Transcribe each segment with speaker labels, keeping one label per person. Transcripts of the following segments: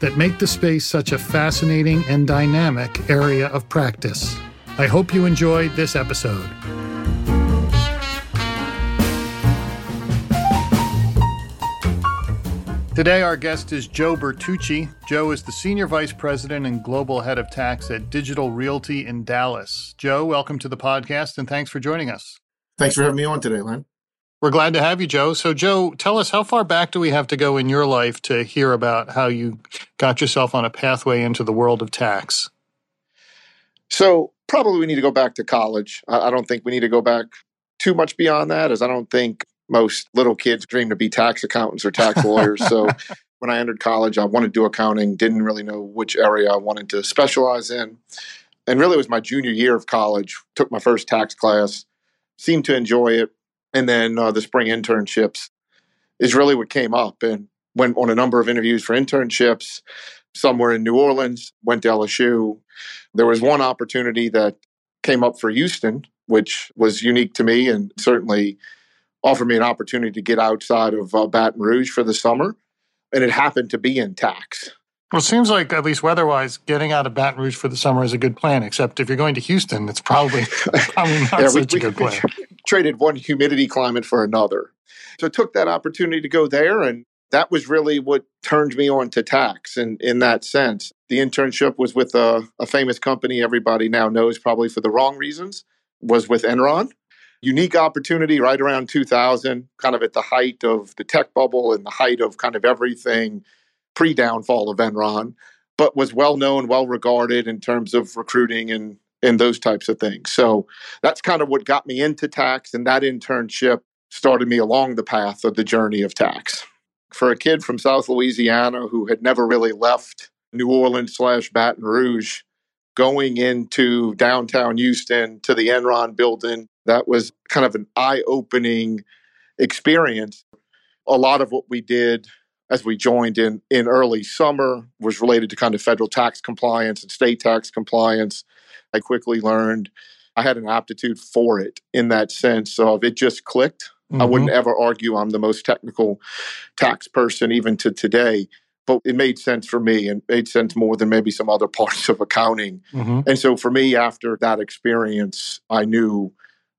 Speaker 1: that make the space such a fascinating and dynamic area of practice. I hope you enjoyed this episode. Today, our guest is Joe Bertucci. Joe is the Senior Vice President and Global Head of Tax at Digital Realty in Dallas. Joe, welcome to the podcast and thanks for joining us.
Speaker 2: Thanks for having me on today, Len.
Speaker 1: We're glad to have you, Joe. So, Joe, tell us how far back do we have to go in your life to hear about how you got yourself on a pathway into the world of tax?
Speaker 2: So, probably we need to go back to college. I don't think we need to go back too much beyond that, as I don't think most little kids dream to be tax accountants or tax lawyers. so, when I entered college, I wanted to do accounting, didn't really know which area I wanted to specialize in. And really, it was my junior year of college, took my first tax class, seemed to enjoy it and then uh, the spring internships is really what came up and went on a number of interviews for internships somewhere in new orleans went to lsu there was one opportunity that came up for houston which was unique to me and certainly offered me an opportunity to get outside of uh, baton rouge for the summer and it happened to be in tax
Speaker 1: well, it seems like, at least weather-wise, getting out of Baton Rouge for the summer is a good plan. Except if you're going to Houston, it's probably probably not yeah, such we, a good plan.
Speaker 2: Traded one humidity climate for another, so I took that opportunity to go there, and that was really what turned me on to tax. And in that sense, the internship was with a, a famous company everybody now knows, probably for the wrong reasons, was with Enron unique opportunity right around 2000, kind of at the height of the tech bubble and the height of kind of everything pre downfall of Enron, but was well known, well regarded in terms of recruiting and and those types of things. So that's kind of what got me into tax, and that internship started me along the path of the journey of tax. For a kid from South Louisiana who had never really left New Orleans slash Baton Rouge, going into downtown Houston to the Enron building, that was kind of an eye opening experience. A lot of what we did as we joined in in early summer was related to kind of federal tax compliance and state tax compliance. I quickly learned I had an aptitude for it in that sense of it just clicked. Mm-hmm. I wouldn't ever argue I'm the most technical tax person even to today, but it made sense for me and made sense more than maybe some other parts of accounting. Mm-hmm. And so for me, after that experience, I knew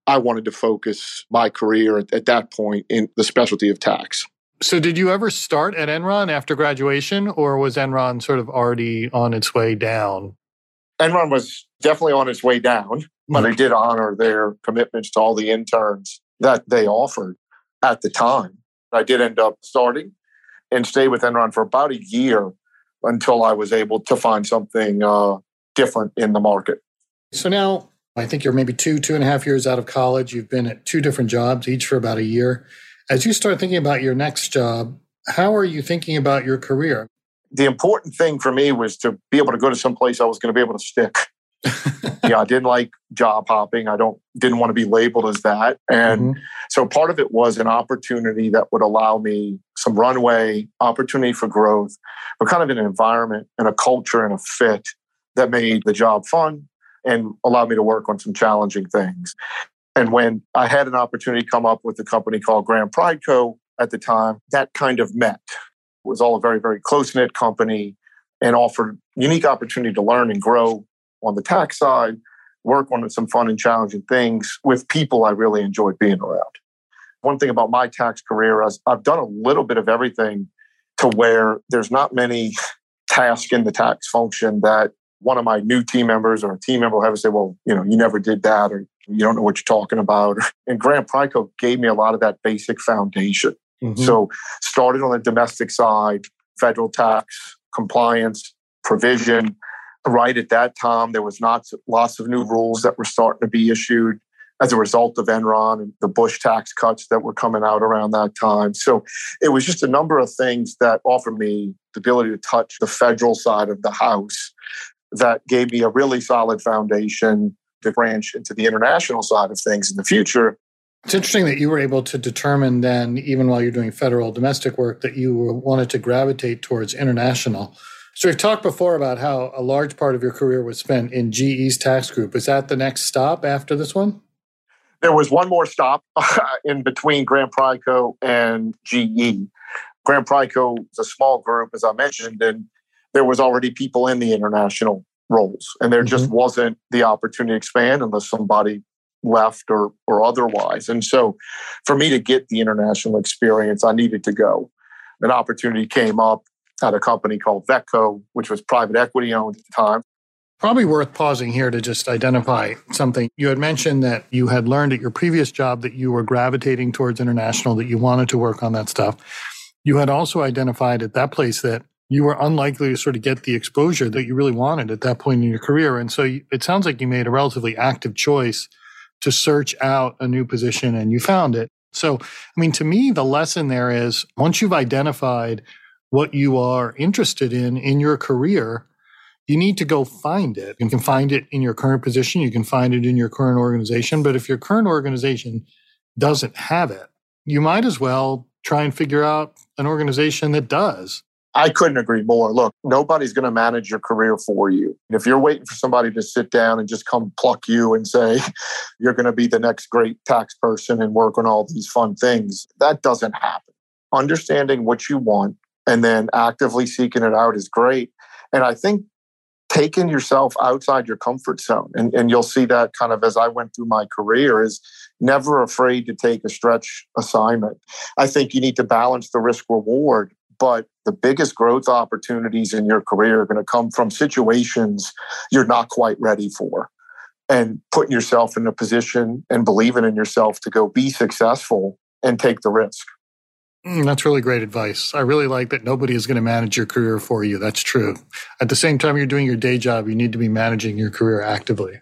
Speaker 2: I wanted to focus my career at, at that point in the specialty of tax.
Speaker 1: So, did you ever start at Enron after graduation, or was Enron sort of already on its way down?
Speaker 2: Enron was definitely on its way down, but mm-hmm. did honor their commitments to all the interns that they offered at the time. I did end up starting and stay with Enron for about a year until I was able to find something uh, different in the market.
Speaker 1: So now I think you're maybe two, two and a half years out of college. You've been at two different jobs, each for about a year. As you start thinking about your next job, how are you thinking about your career?
Speaker 2: The important thing for me was to be able to go to some place I was going to be able to stick. yeah, I didn't like job hopping. I don't didn't want to be labeled as that. And mm-hmm. so part of it was an opportunity that would allow me some runway, opportunity for growth, but kind of an environment and a culture and a fit that made the job fun and allowed me to work on some challenging things. And when I had an opportunity come up with a company called Grant Prideco at the time, that kind of met. It was all a very, very close knit company and offered unique opportunity to learn and grow on the tax side, work on some fun and challenging things with people I really enjoyed being around. One thing about my tax career is I've done a little bit of everything to where there's not many tasks in the tax function that one of my new team members or a team member will have to say, well, you know, you never did that or you don't know what you're talking about. And Grant Pride gave me a lot of that basic foundation. Mm-hmm. So started on the domestic side, federal tax, compliance, provision. Right at that time, there was not lots of new rules that were starting to be issued as a result of Enron and the Bush tax cuts that were coming out around that time. So it was just a number of things that offered me the ability to touch the federal side of the house that gave me a really solid foundation to branch into the international side of things in the future.
Speaker 1: It's interesting that you were able to determine then, even while you're doing federal domestic work, that you wanted to gravitate towards international. So we've talked before about how a large part of your career was spent in GE's tax group. Is that the next stop after this one?
Speaker 2: There was one more stop in between Grant Prideco and GE. Grant Prideco is a small group, as I mentioned, and there was already people in the international roles, and there mm-hmm. just wasn't the opportunity to expand unless somebody left or or otherwise. And so, for me to get the international experience, I needed to go. An opportunity came up at a company called Vetco, which was private equity owned at the time.
Speaker 1: Probably worth pausing here to just identify something. You had mentioned that you had learned at your previous job that you were gravitating towards international, that you wanted to work on that stuff. You had also identified at that place that you were unlikely to sort of get the exposure that you really wanted at that point in your career. And so it sounds like you made a relatively active choice to search out a new position and you found it. So, I mean, to me, the lesson there is once you've identified what you are interested in in your career, you need to go find it. You can find it in your current position, you can find it in your current organization. But if your current organization doesn't have it, you might as well try and figure out an organization that does.
Speaker 2: I couldn't agree more. Look, nobody's going to manage your career for you. If you're waiting for somebody to sit down and just come pluck you and say, you're going to be the next great tax person and work on all these fun things, that doesn't happen. Understanding what you want and then actively seeking it out is great. And I think taking yourself outside your comfort zone, and, and you'll see that kind of as I went through my career, is never afraid to take a stretch assignment. I think you need to balance the risk reward, but the biggest growth opportunities in your career are going to come from situations you're not quite ready for. And putting yourself in a position and believing in yourself to go be successful and take the risk.
Speaker 1: Mm, that's really great advice. I really like that nobody is going to manage your career for you. That's true. At the same time, you're doing your day job, you need to be managing your career actively.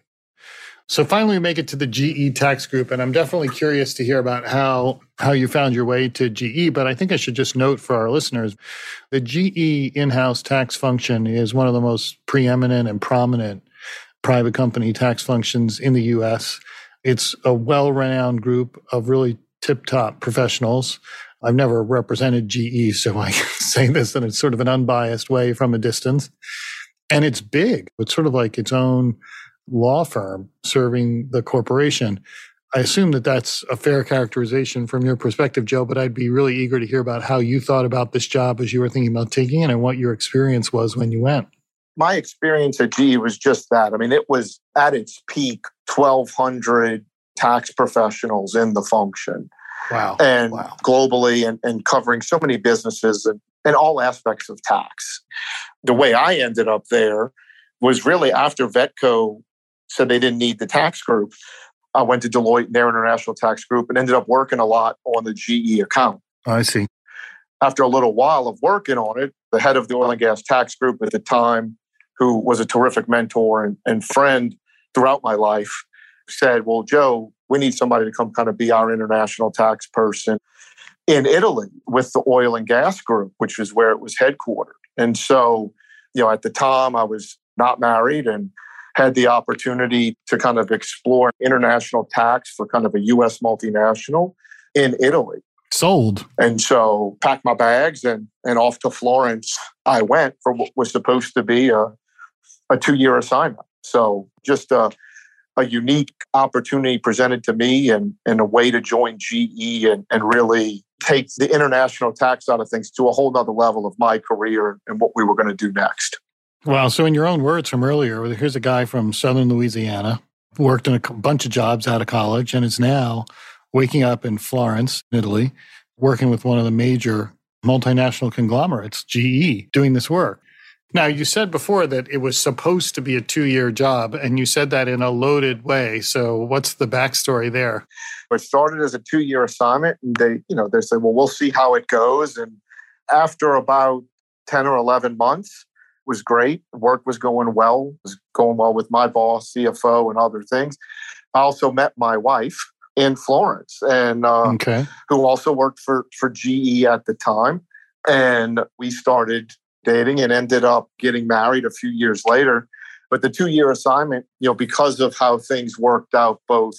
Speaker 1: So finally, we make it to the GE tax group, and I'm definitely curious to hear about how how you found your way to GE. But I think I should just note for our listeners, the GE in-house tax function is one of the most preeminent and prominent private company tax functions in the U.S. It's a well-renowned group of really tip-top professionals I've never represented GE, so I say this in a sort of an unbiased way from a distance. And it's big. It's sort of like its own law firm serving the corporation. I assume that that's a fair characterization from your perspective, Joe, but I'd be really eager to hear about how you thought about this job as you were thinking about taking it and what your experience was when you went.
Speaker 2: My experience at GE was just that. I mean, it was at its peak 1,200 tax professionals in the function.
Speaker 1: Wow.
Speaker 2: And
Speaker 1: wow.
Speaker 2: globally and, and covering so many businesses and, and all aspects of tax. The way I ended up there was really after Vetco said they didn't need the tax group. I went to Deloitte and their international tax group and ended up working a lot on the GE account.
Speaker 1: I see.
Speaker 2: After a little while of working on it, the head of the oil and gas tax group at the time, who was a terrific mentor and, and friend throughout my life, said, Well, Joe, we need somebody to come kind of be our international tax person in Italy with the oil and gas group, which is where it was headquartered. And so, you know, at the time I was not married and had the opportunity to kind of explore international tax for kind of a US multinational in Italy.
Speaker 1: Sold.
Speaker 2: And so packed my bags and and off to Florence I went for what was supposed to be a, a two year assignment. So just a a unique opportunity presented to me and, and a way to join GE and, and really take the international tax side of things to a whole nother level of my career and what we were going to do next.
Speaker 1: Wow. So, in your own words from earlier, here's a guy from Southern Louisiana, worked in a bunch of jobs out of college, and is now waking up in Florence, Italy, working with one of the major multinational conglomerates, GE, doing this work. Now, you said before that it was supposed to be a two year job, and you said that in a loaded way. So, what's the backstory there?
Speaker 2: It started as a two year assignment, and they, you know, they said, well, we'll see how it goes. And after about 10 or 11 months, it was great. Work was going well, it was going well with my boss, CFO, and other things. I also met my wife in Florence, and uh, okay. who also worked for for GE at the time, and we started dating and ended up getting married a few years later. But the two year assignment, you know, because of how things worked out both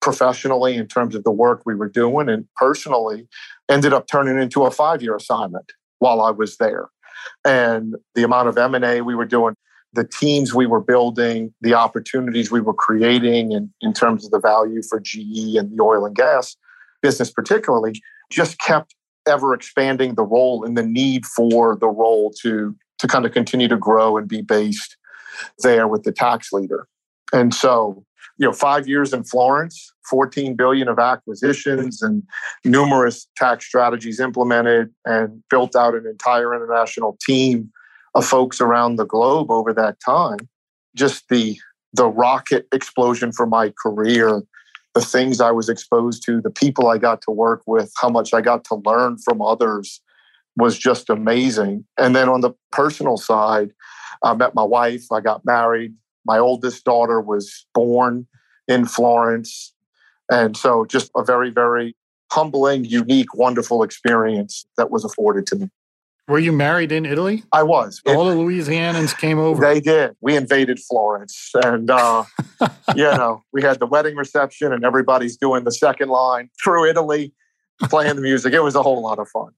Speaker 2: professionally in terms of the work we were doing and personally, ended up turning into a five year assignment while I was there. And the amount of M&A we were doing, the teams we were building, the opportunities we were creating and in terms of the value for GE and the oil and gas business particularly, just kept ever expanding the role and the need for the role to to kind of continue to grow and be based there with the tax leader. And so, you know, five years in Florence, 14 billion of acquisitions and numerous tax strategies implemented and built out an entire international team of folks around the globe over that time. Just the the rocket explosion for my career the things I was exposed to, the people I got to work with, how much I got to learn from others was just amazing. And then on the personal side, I met my wife, I got married. My oldest daughter was born in Florence. And so just a very, very humbling, unique, wonderful experience that was afforded to me.
Speaker 1: Were you married in Italy?
Speaker 2: I was.
Speaker 1: All it, the Louisianans came over.
Speaker 2: They did. We invaded Florence, and uh, you know, we had the wedding reception, and everybody's doing the second line through Italy, playing the music. It was a whole lot of fun.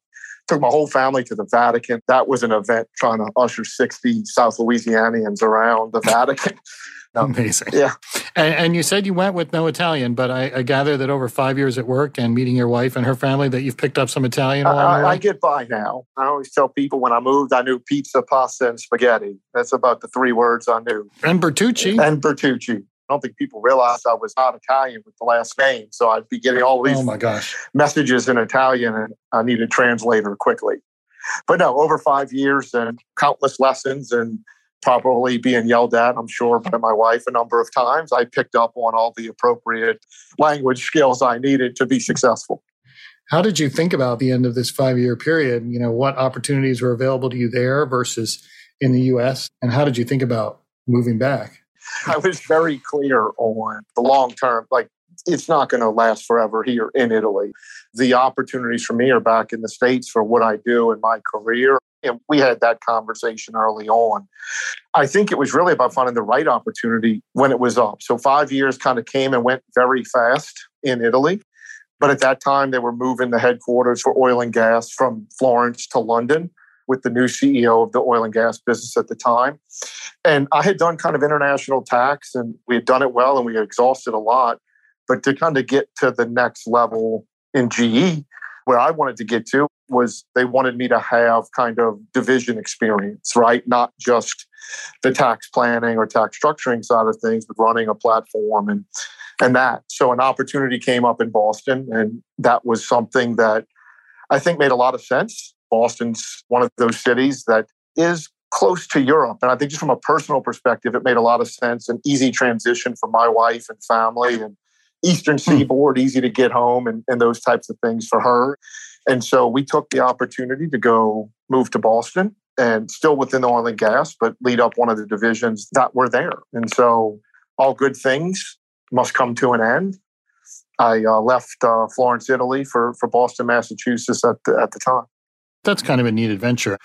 Speaker 2: Took my whole family to the Vatican. That was an event trying to usher 60 South Louisianians around the Vatican.
Speaker 1: Amazing.
Speaker 2: Yeah.
Speaker 1: And, and, you said you went with no Italian, but I, I, gather that over five years at work and meeting your wife and her family, that you've picked up some Italian.
Speaker 2: I, I, get by now. I always tell people when I moved, I knew pizza, pasta, and spaghetti. That's about the three words I knew.
Speaker 1: And Bertucci.
Speaker 2: And Bertucci. I don't think people realized I was not Italian with the last name. So I'd be getting all these
Speaker 1: oh my gosh.
Speaker 2: messages in Italian, and I needed a translator quickly. But no, over five years and countless lessons and probably being yelled at, I'm sure, by my wife a number of times. I picked up on all the appropriate language skills I needed to be successful.
Speaker 1: How did you think about the end of this five year period? You know, what opportunities were available to you there versus in the US? And how did you think about moving back?
Speaker 2: I was very clear on the long term, like it's not going to last forever here in Italy. The opportunities for me are back in the States for what I do in my career. And we had that conversation early on. I think it was really about finding the right opportunity when it was up. So five years kind of came and went very fast in Italy. But at that time, they were moving the headquarters for oil and gas from Florence to London with the new CEO of the oil and gas business at the time. And I had done kind of international tax and we had done it well and we had exhausted a lot. But to kind of get to the next level in GE, where I wanted to get to was they wanted me to have kind of division experience, right? Not just the tax planning or tax structuring side of things, but running a platform and and that. So an opportunity came up in Boston, and that was something that I think made a lot of sense. Boston's one of those cities that is close to Europe. And I think just from a personal perspective, it made a lot of sense, an easy transition for my wife and family and Eastern hmm. Seaboard, easy to get home and, and those types of things for her. And so we took the opportunity to go move to Boston and still within the oil and gas, but lead up one of the divisions that were there. And so all good things must come to an end. I uh, left uh, Florence, Italy for, for Boston, Massachusetts at the, at the time.
Speaker 1: That's kind of a neat adventure.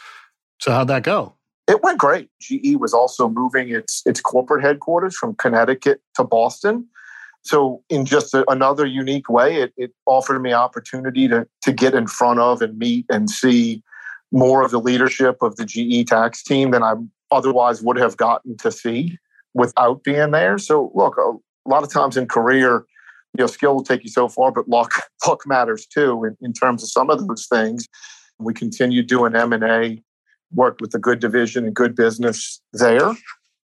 Speaker 1: So how'd that go?
Speaker 2: It went great. GE was also moving its its corporate headquarters from Connecticut to Boston. So, in just a, another unique way, it, it offered me opportunity to, to get in front of and meet and see more of the leadership of the GE tax team than I otherwise would have gotten to see without being there. So, look, a, lot of times in career, you know, skill will take you so far, but luck luck matters too in, in terms of some of those things. We continued doing M and A, worked with a good division and good business there,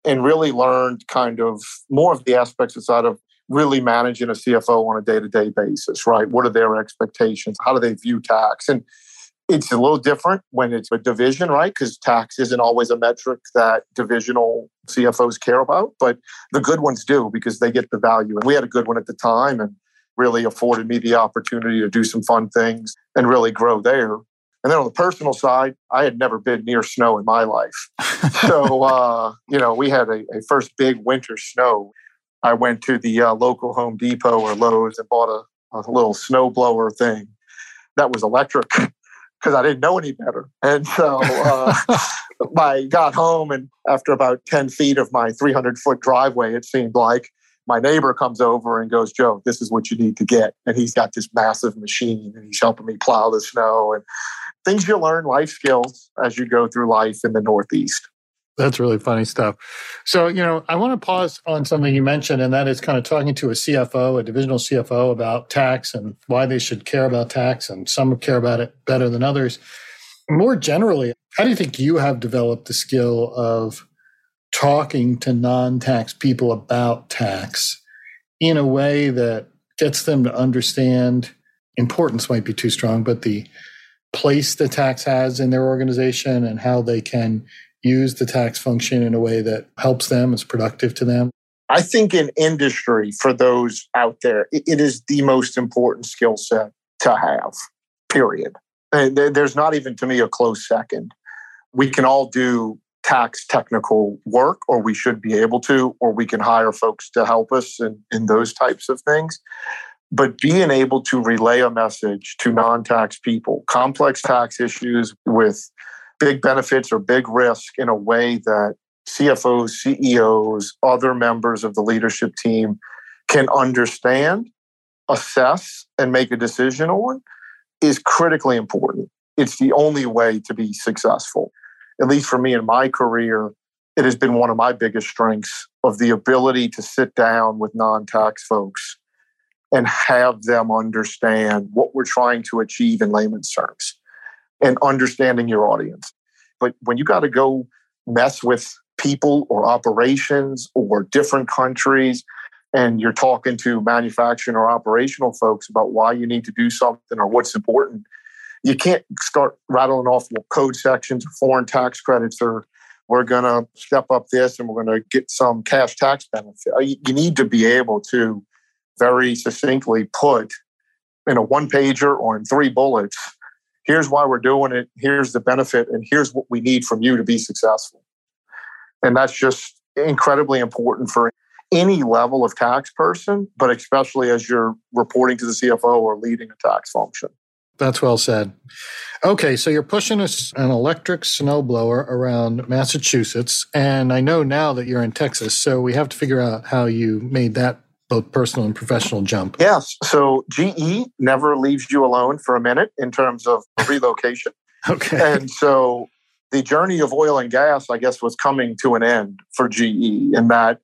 Speaker 2: and really learned kind of more of the aspects inside of really managing a CFO on a day to day basis, right? What are their expectations? How do they view tax? And it's a little different when it's a division, right? Because tax isn't always a metric that divisional CFOs care about, but the good ones do because they get the value. And we had a good one at the time and really afforded me the opportunity to do some fun things and really grow there. And then on the personal side, I had never been near snow in my life. so, uh, you know, we had a, a first big winter snow I went to the uh, local Home Depot or Lowe's and bought a, a little snowblower thing that was electric. because I didn't know any better. And so uh, I got home, and after about 10 feet of my 300 foot driveway, it seemed like my neighbor comes over and goes, Joe, this is what you need to get. And he's got this massive machine and he's helping me plow the snow and things you learn, life skills as you go through life in the Northeast.
Speaker 1: That's really funny stuff. So, you know, I want to pause on something you mentioned, and that is kind of talking to a CFO, a divisional CFO about tax and why they should care about tax. And some care about it better than others. More generally, how do you think you have developed the skill of talking to non tax people about tax in a way that gets them to understand importance might be too strong, but the place the tax has in their organization and how they can use the tax function in a way that helps them, is productive to them?
Speaker 2: I think in industry, for those out there, it is the most important skill set to have, period. There's not even to me a close second. We can all do tax technical work, or we should be able to, or we can hire folks to help us in, in those types of things. But being able to relay a message to non tax people, complex tax issues with big benefits or big risk in a way that CFOs, CEOs, other members of the leadership team can understand, assess, and make a decision on is critically important. It's the only way to be successful. At least for me in my career, it has been one of my biggest strengths of the ability to sit down with non tax folks and have them understand what we're trying to achieve in layman's terms and understanding your audience. But when you got to go mess with people or operations or different countries, and you're talking to manufacturing or operational folks about why you need to do something or what's important, you can't start rattling off code sections or foreign tax credits or we're going to step up this and we're going to get some cash tax benefit. Uh, you need to be able to very succinctly put in a one pager or in three bullets here's why we're doing it, here's the benefit, and here's what we need from you to be successful. And that's just incredibly important for any level of tax person, but especially as you're reporting to the CFO or leading a tax function.
Speaker 1: That's well said. Okay, so you're pushing a, an electric snowblower around Massachusetts, and I know now that you're in Texas, so we have to figure out how you made that both personal and professional jump.
Speaker 2: Yes. So GE never leaves you alone for a minute in terms of relocation.
Speaker 1: okay.
Speaker 2: And so the journey of oil and gas, I guess, was coming to an end for GE in that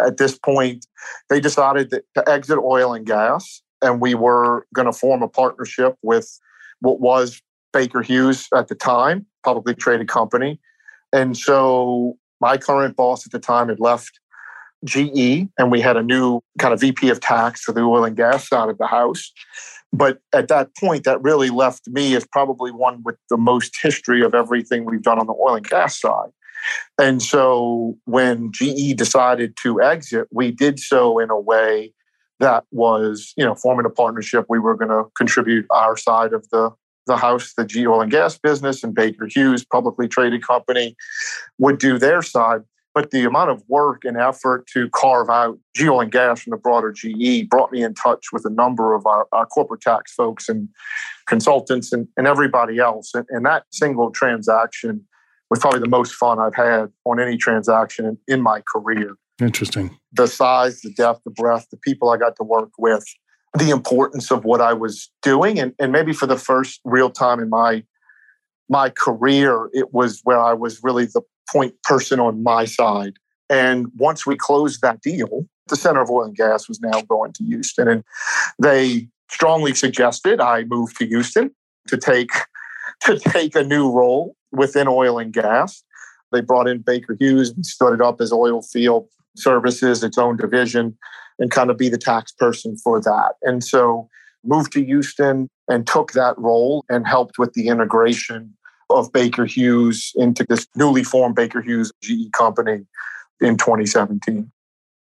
Speaker 2: at this point they decided to exit oil and gas. And we were going to form a partnership with what was Baker Hughes at the time, publicly traded company. And so my current boss at the time had left GE, and we had a new kind of VP of tax for the oil and gas side of the house. But at that point, that really left me as probably one with the most history of everything we've done on the oil and gas side. And so when GE decided to exit, we did so in a way that was, you know, forming a partnership. We were going to contribute our side of the the house, the GE oil and gas business, and Baker Hughes, publicly traded company, would do their side. But the amount of work and effort to carve out GE Oil and Gas from the broader GE brought me in touch with a number of our, our corporate tax folks and consultants and, and everybody else. And, and, that single transaction was probably the most fun I've had on any transaction in, in my career.
Speaker 1: Interesting.
Speaker 2: The size, the depth, the breadth, the people I got to work with, the importance of what I was doing. And, and maybe for the first real time in my my career, it was where I was really the point person on my side. And once we closed that deal, the Center of Oil and Gas was now going to Houston. And they strongly suggested I move to Houston to take to take a new role within oil and gas. They brought in Baker Hughes and stood it up as oil field services, its own division, and kind of be the tax person for that. And so moved to Houston and took that role and helped with the integration of Baker Hughes into this newly formed Baker Hughes GE company in 2017.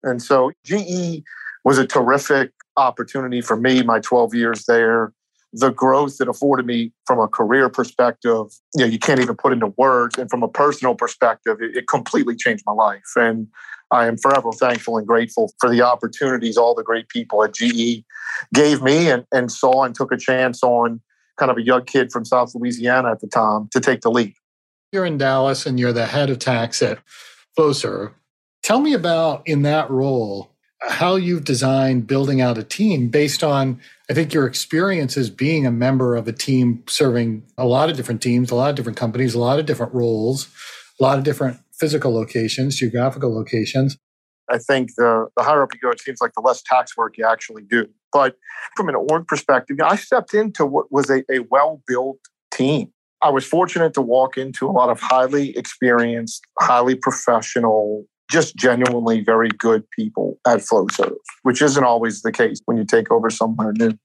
Speaker 2: And so GE was a terrific opportunity for me, my 12 years there. The growth it afforded me from a career perspective, you know, you can't even put into words. And from a personal perspective, it, it completely changed my life. And I am forever thankful and grateful for the opportunities all the great people at GE gave me and, and saw and took a chance on kind of a young kid from South Louisiana at the time to take the lead.
Speaker 1: You're in Dallas and you're the head of tax at Flowserve. Tell me about in that role how you've designed building out a team based on I think your experience as being a member of a team serving a lot of different teams, a lot of different companies, a lot of different roles, a lot of different physical locations, geographical locations.
Speaker 2: I think the, the higher up you go, it seems like the less tax work you actually do. But from an org perspective, I stepped into what was a, a well built team. I was fortunate to walk into a lot of highly experienced, highly professional, just genuinely very good people at Flowserve, which isn't always the case when you take over somewhere new.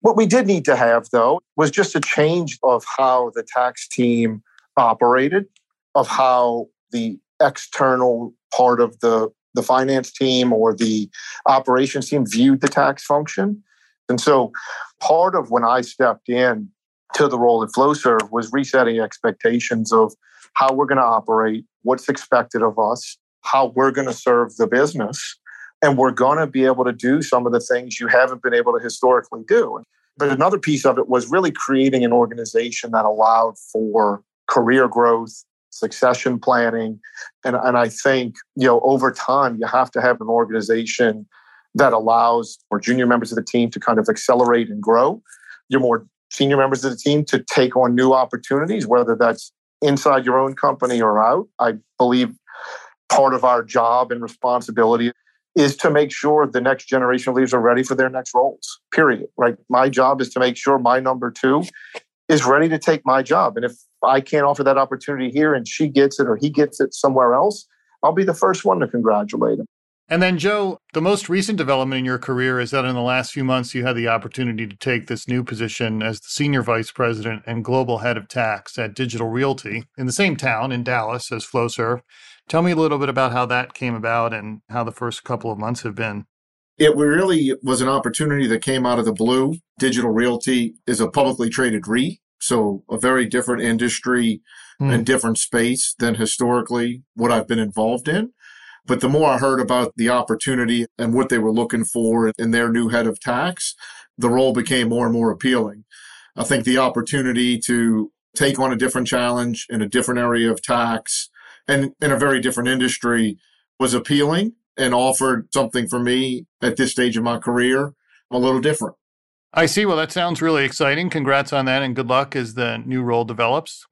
Speaker 2: What we did need to have, though, was just a change of how the tax team operated, of how the external part of the the finance team or the operations team viewed the tax function. And so part of when I stepped in to the role at Flowserve was resetting expectations of how we're going to operate, what's expected of us, how we're going to serve the business. And we're going to be able to do some of the things you haven't been able to historically do. But another piece of it was really creating an organization that allowed for career growth, succession planning. And, and I think, you know, over time, you have to have an organization that allows for junior members of the team to kind of accelerate and grow. Your more senior members of the team to take on new opportunities, whether that's inside your own company or out. I believe part of our job and responsibility is to make sure the next generation of leaders are ready for their next roles, period. Right. My job is to make sure my number two is ready to take my job. And if I can't offer that opportunity here and she gets it or he gets it somewhere else, I'll be the first one to congratulate him.
Speaker 1: And then, Joe, the most recent development in your career is that in the last few months, you had the opportunity to take this new position as the senior vice president and global head of tax at Digital Realty in the same town in Dallas as Flowserve. Tell me a little bit about how that came about and how the first couple of months have been.
Speaker 3: It really was an opportunity that came out of the blue. Digital Realty is a publicly traded REIT, so a very different industry mm. and different space than historically what I've been involved in. But the more I heard about the opportunity and what they were looking for in their new head of tax, the role became more and more appealing. I think the opportunity to take on a different challenge in a different area of tax and in a very different industry was appealing and offered something for me at this stage of my career a little different.
Speaker 1: I see. Well, that sounds really exciting. Congrats on that and good luck as the new role develops.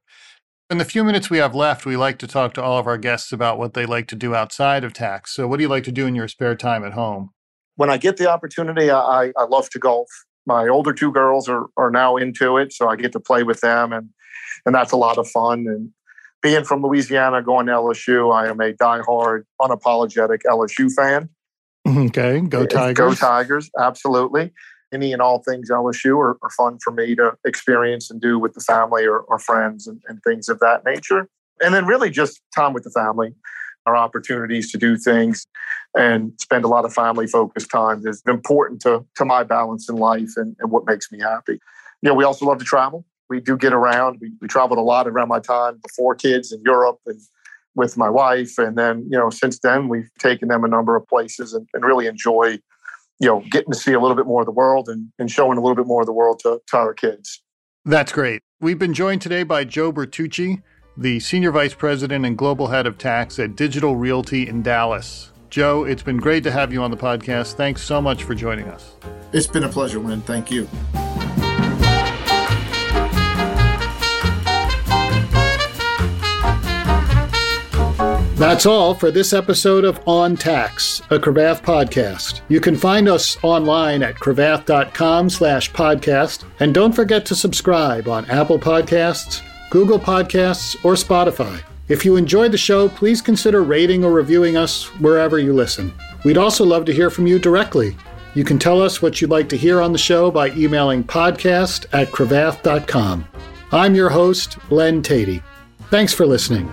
Speaker 1: In the few minutes we have left, we like to talk to all of our guests about what they like to do outside of tax. So, what do you like to do in your spare time at home?
Speaker 2: When I get the opportunity, I, I love to golf. My older two girls are, are now into it, so I get to play with them, and and that's a lot of fun. And being from Louisiana, going to LSU, I am a diehard, unapologetic LSU fan.
Speaker 1: Okay, go Tigers.
Speaker 2: Go Tigers, absolutely. Any and all things LSU are, are fun for me to experience and do with the family or, or friends and, and things of that nature. And then really just time with the family, our opportunities to do things and spend a lot of family focused time is important to, to my balance in life and, and what makes me happy. You know, we also love to travel we do get around. We, we traveled a lot around my time before kids in Europe and with my wife. And then, you know, since then, we've taken them a number of places and, and really enjoy, you know, getting to see a little bit more of the world and, and showing a little bit more of the world to, to our kids.
Speaker 1: That's great. We've been joined today by Joe Bertucci, the Senior Vice President and Global Head of Tax at Digital Realty in Dallas. Joe, it's been great to have you on the podcast. Thanks so much for joining us.
Speaker 3: It's been a pleasure, Len. Thank you.
Speaker 1: That's all for this episode of On Tax, a Cravath podcast. You can find us online at cravath.com slash podcast, and don't forget to subscribe on Apple Podcasts, Google Podcasts, or Spotify. If you enjoyed the show, please consider rating or reviewing us wherever you listen. We'd also love to hear from you directly. You can tell us what you'd like to hear on the show by emailing podcast at cravath.com. I'm your host, Len Teti. Thanks for listening.